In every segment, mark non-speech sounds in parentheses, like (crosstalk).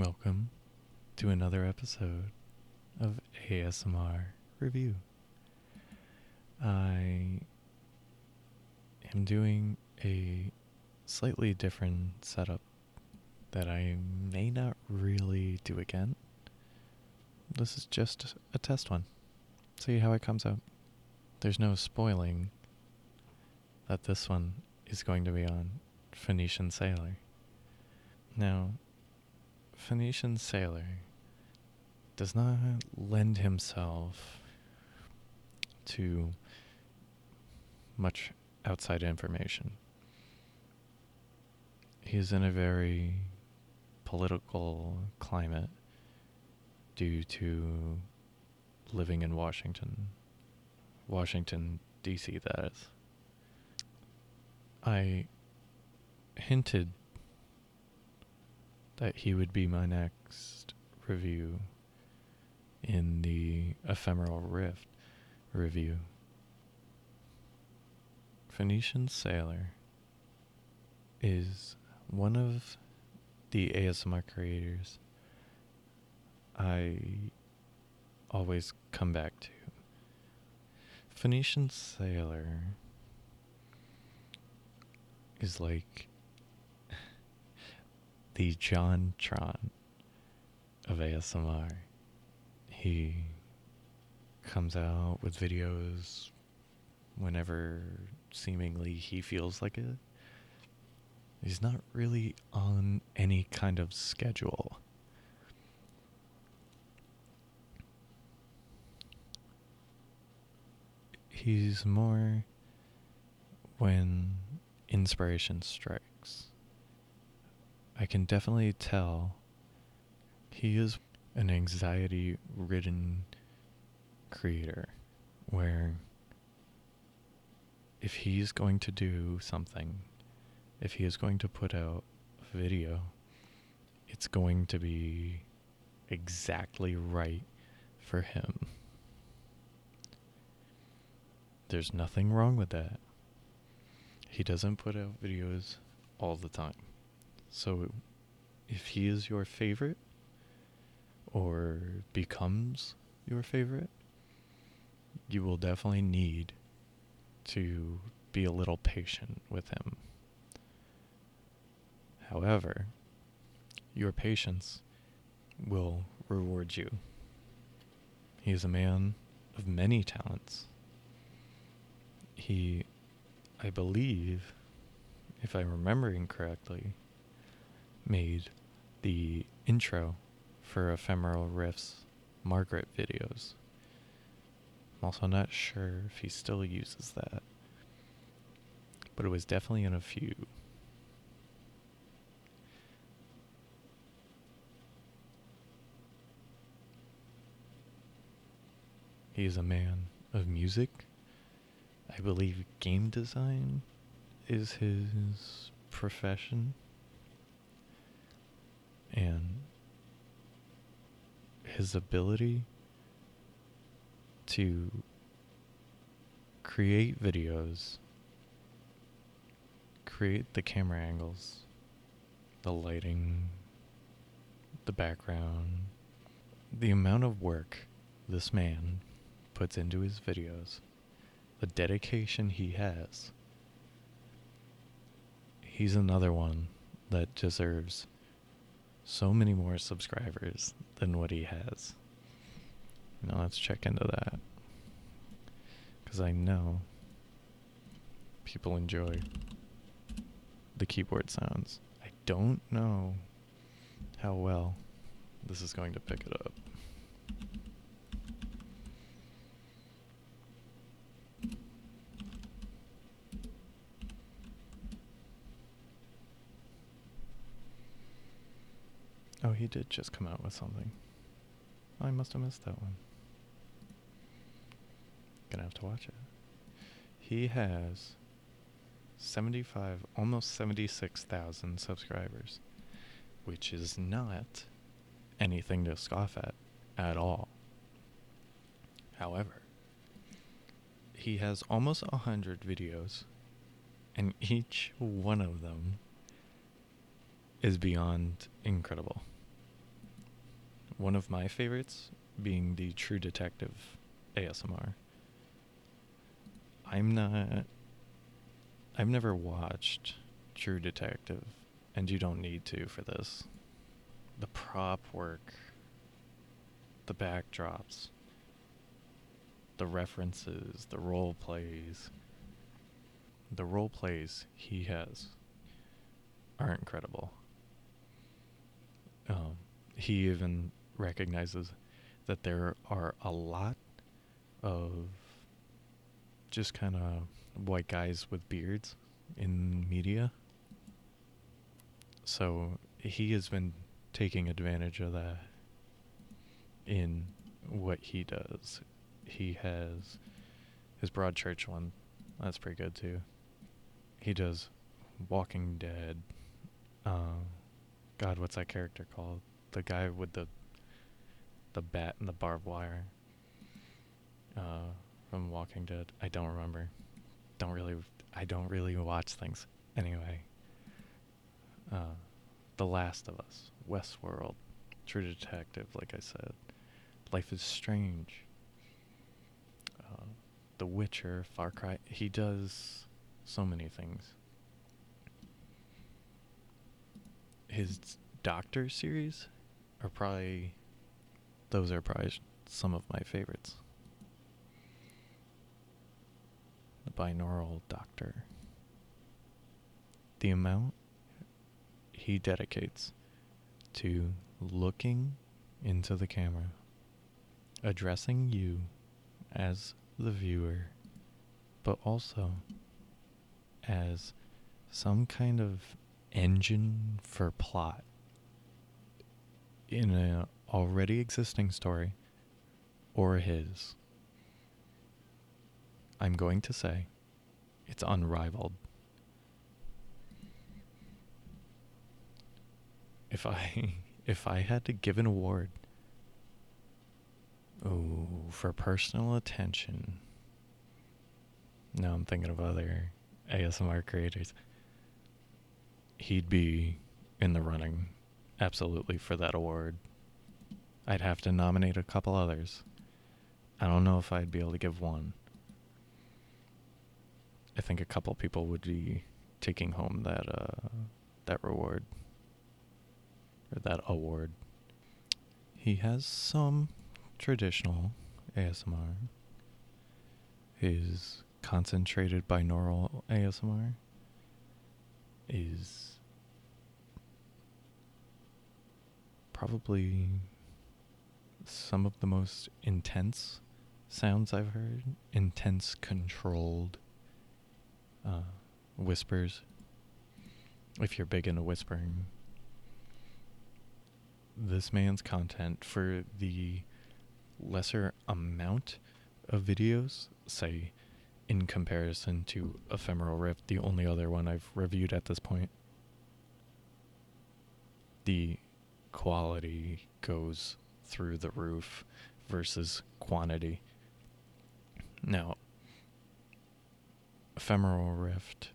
Welcome to another episode of ASMR Review. I am doing a slightly different setup that I may not really do again. This is just a test one. See how it comes out. There's no spoiling that this one is going to be on Phoenician Sailor. Now, Phoenician Sailor does not lend himself to much outside information. He is in a very political climate due to living in Washington. Washington, D.C., that is. I hinted that he would be my next review in the Ephemeral Rift review. Phoenician Sailor is one of the ASMR creators I always come back to. Phoenician Sailor is like the JonTron of ASMR. He comes out with videos whenever seemingly he feels like it. He's not really on any kind of schedule. He's more when inspiration strikes. I can definitely tell he is an anxiety ridden creator where if he's going to do something, if he is going to put out a video, it's going to be exactly right for him. There's nothing wrong with that. He doesn't put out videos all the time. So if he is your favorite or becomes your favorite, you will definitely need to be a little patient with him. However, your patience will reward you. He is a man of many talents. He, I believe, if I'm remembering correctly, made the intro for Ephemeral Rift's Margaret videos. I'm also not sure if he still uses that, but it was definitely in a few. He is a man of music. I believe game design is his profession and his ability to create videos, create the camera angles, the lighting, the background, the amount of work this man puts into his videos, the dedication he has. He's another one that deserves so many more subscribers than what he has. Now let's check into that. Because I know people enjoy the keyboard sounds. I don't know how well this is going to pick it up. Oh, he did just come out with something. I must have missed that one. Gonna have to watch it. He has 75, almost 76,000 subscribers, which is not anything to scoff at at all. However, he has almost 100 videos, and each one of them is beyond incredible. One of my favorites being the True Detective ASMR. I'm not. I've never watched True Detective, and you don't need to for this. The prop work, the backdrops, the references, the role plays. The role plays he has are incredible. Um, he even recognizes that there are a lot of just kind of white guys with beards in media. So he has been taking advantage of that in what he does. He has his Broadchurch one. That's pretty good too. He does Walking Dead. Uh, God, what's that character called? The guy with the the bat and the barbed wire. Uh, from Walking Dead. I don't remember. Don't really. I don't really watch things anyway. Uh, The Last of Us, Westworld, True Detective. Like I said, Life is Strange. Uh, the Witcher, Far Cry. He does so many things. His Doctor series are probably those are probably some of my favorites. The binaural doctor. The amount he dedicates to looking into the camera, addressing you as the viewer, but also as some kind of engine for plot in a already existing story or his. I'm going to say it's unrivaled. If I (laughs) if I had to give an award oh for personal attention. Now I'm thinking of other ASMR creators. He'd be in the running absolutely for that award. I'd have to nominate a couple others. I don't know if I'd be able to give one. I think a couple people would be taking home that uh, that reward or that award. He has some traditional ASMR. His concentrated binaural ASMR is probably some of the most intense sounds I've heard. Intense, controlled uh, whispers. If you're big into whispering, this man's content for the lesser amount of videos, say, in comparison to Ephemeral Rift, the only other one I've reviewed at this point, the quality goes through the roof versus quantity. Now, Ephemeral Rift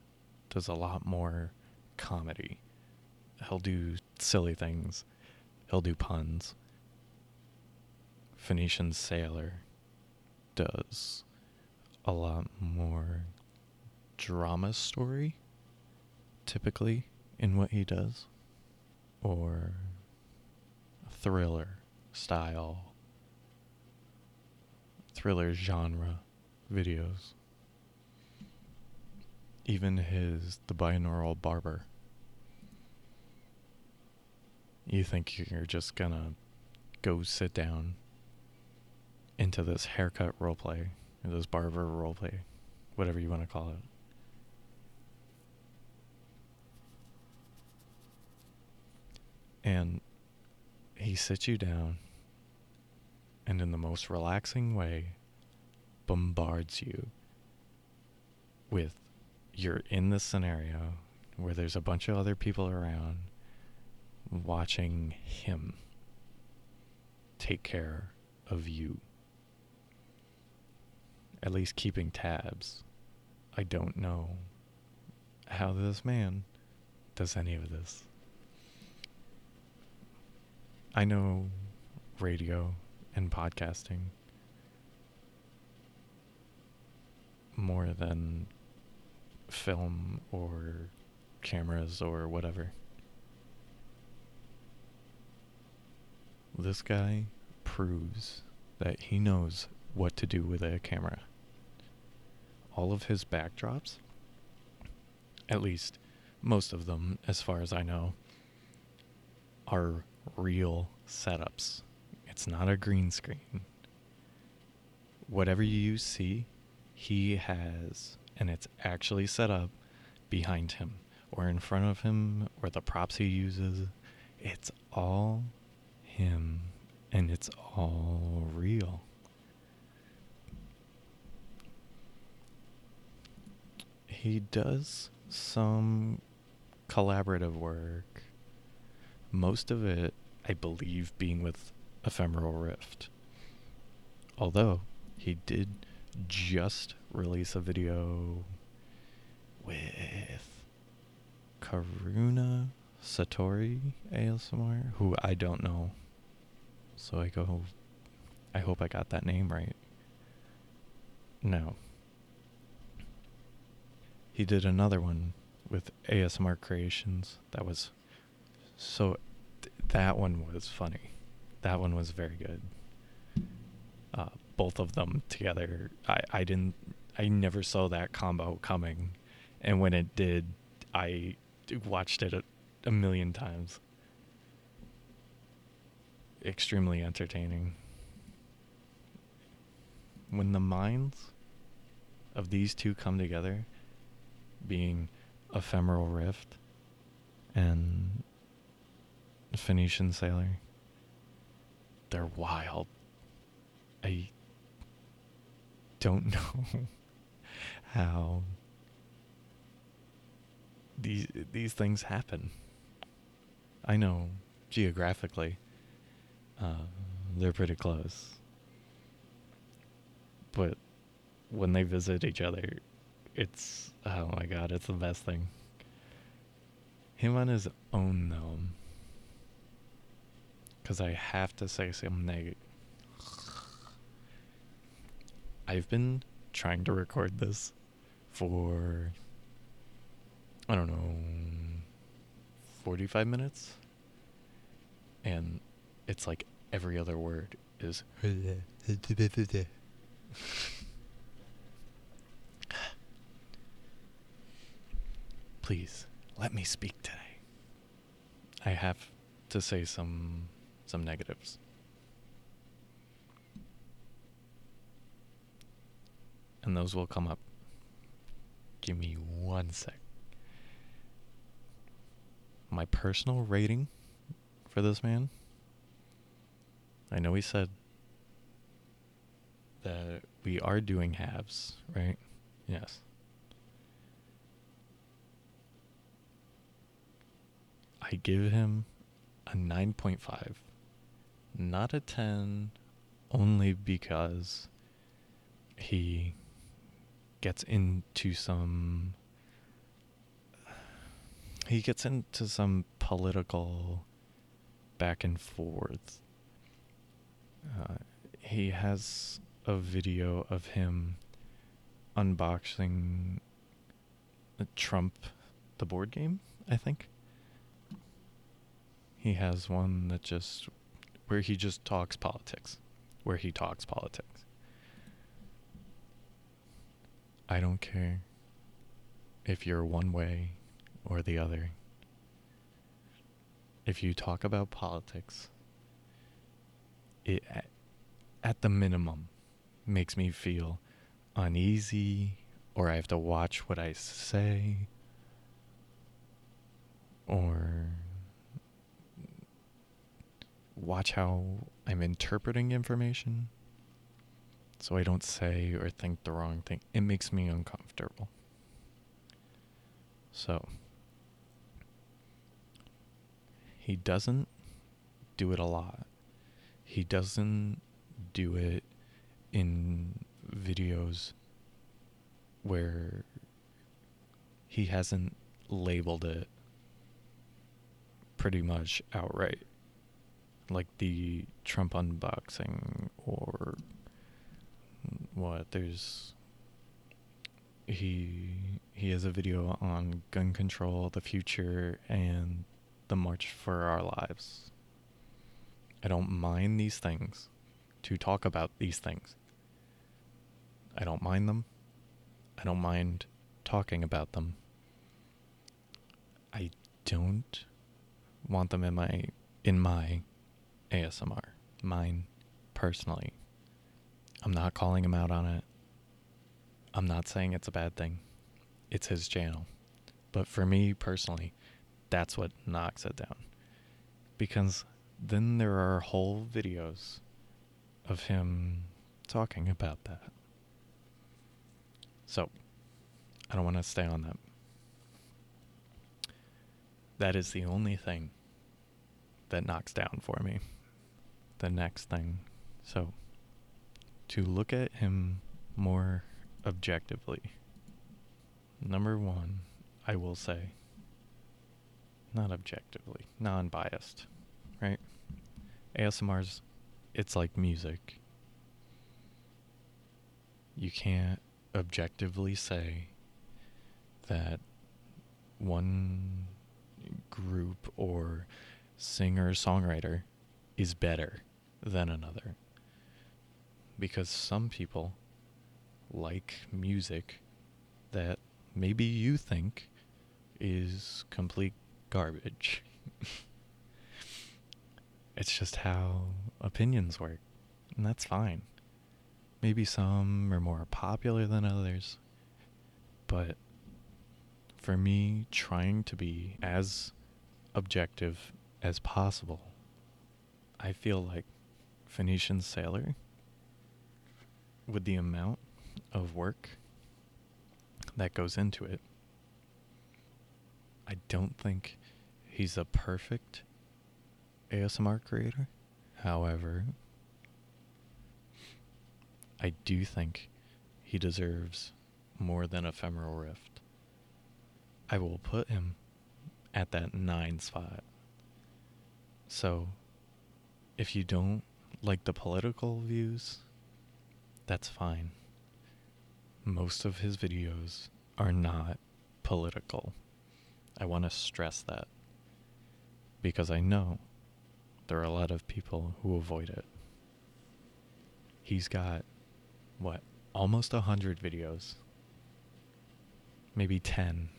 does a lot more comedy. He'll do silly things. He'll do puns. Phoenician Sailor does a lot more drama story, typically, in what he does. Or thriller style, thriller genre videos. Even his The Binaural Barber. You think you're just gonna go sit down into this haircut roleplay, or this barber roleplay, whatever you want to call it. And he sits you down and in the most relaxing way bombards you with you're in this scenario where there's a bunch of other people around watching him take care of you. At least keeping tabs. I don't know how this man does any of this. I know radio and podcasting more than film or cameras or whatever. This guy proves that he knows what to do with a camera. All of his backdrops, at least most of them, as far as I know, are real setups. It's not a green screen. Whatever you see, he has, and it's actually set up behind him or in front of him or the props he uses. It's all him and it's all real. He does some collaborative work. Most of it, I believe, being with Ephemeral Rift. Although he did just release a video with Karuna Satori ASMR, who I don't know. So I go, I hope I got that name right. No. He did another one with ASMR Creations that was so th- that one was funny. That one was very good. Uh, both of them together, I, I didn't, I never saw that combo coming, and when it did, I watched it a, a million times. Extremely entertaining. When the minds of these two come together, being Ephemeral Rift and Phoenician Sailor, they're wild. I don't (laughs) know how these these things happen. I know geographically uh, they're pretty close, but when they visit each other, it's oh my god, it's the best thing. Him on his own though, because I have to say something. I've been trying to record this for I don't know 45 minutes and it's like every other word is (laughs) Please let me speak today. I have to say some some negatives. And those will come up. Give me one sec. My personal rating for this man. I know he said that we are doing halves, right? Yes. I give him a 9.5. Not a 10, only because he gets into some. He gets into some political back and forth. Uh, he has a video of him unboxing Trump, the board game, I think. He has one that just where he just talks politics, where he talks politics. I don't care if you're one way or the other. If you talk about politics, it at the minimum makes me feel uneasy or I have to watch what I say or watch how I'm interpreting information so I don't say or think the wrong thing. It makes me uncomfortable. So, he doesn't do it a lot. He doesn't do it in videos where he hasn't labeled it pretty much outright. Like the Trump unboxing or what there's he he has a video on gun control, the future and the march for our lives. I don't mind these things to talk about these things. I don't mind them. I don't mind talking about them. I don't want them in my in my ASMR. Mine personally. I'm not calling him out on it. I'm not saying it's a bad thing. It's his channel. But for me personally, that's what knocks it down. Because then there are whole videos of him talking about that. So, I don't want to stay on that. That is the only thing that knocks down for me. The next thing. So, to look at him more objectively. Number one, I will say, not objectively, non biased, right? ASMR's, it's like music. You can't objectively say that one group or singer songwriter is better than another. Because some people like music that maybe you think is complete garbage. (laughs) it's just how opinions work, and that's fine. Maybe some are more popular than others, but for me, trying to be as objective as possible, I feel like Phoenician Sailor, with the amount of work that goes into it. I don't think he's a perfect ASMR creator. However, I do think he deserves more than Ephemeral Rift. I will put him at that nine spot. So, if you don't like the political views, that's fine most of his videos are not political. I want to stress that because I know there are a lot of people who avoid it. He's got, what, almost a hundred videos. Maybe 10.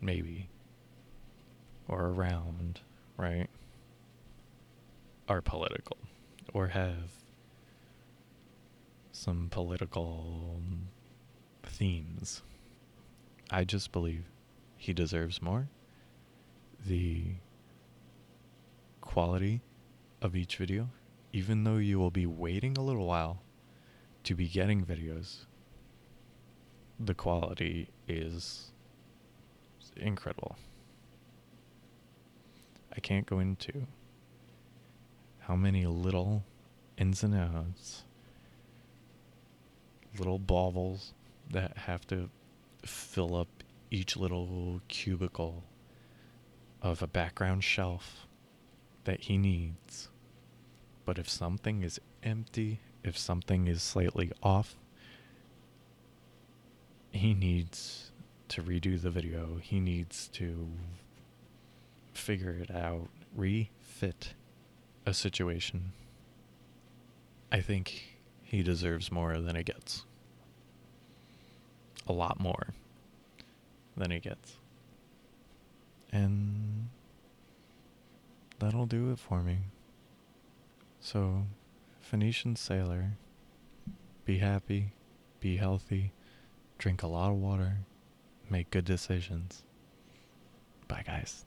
Maybe. Or around, right? Are political. Or have some political themes. I just believe he deserves more. The quality of each video, even though you will be waiting a little while to be getting videos, the quality is incredible. I can't go into how many little ins and outs little baubles that have to fill up each little cubicle of a background shelf that he needs. But if something is empty, if something is slightly off, he needs to redo the video. He needs to figure it out, refit a situation. I think he deserves more than he gets. A lot more than he gets. And that'll do it for me. So, Phoenician Sailor, be happy, be healthy, drink a lot of water, make good decisions. Bye, guys.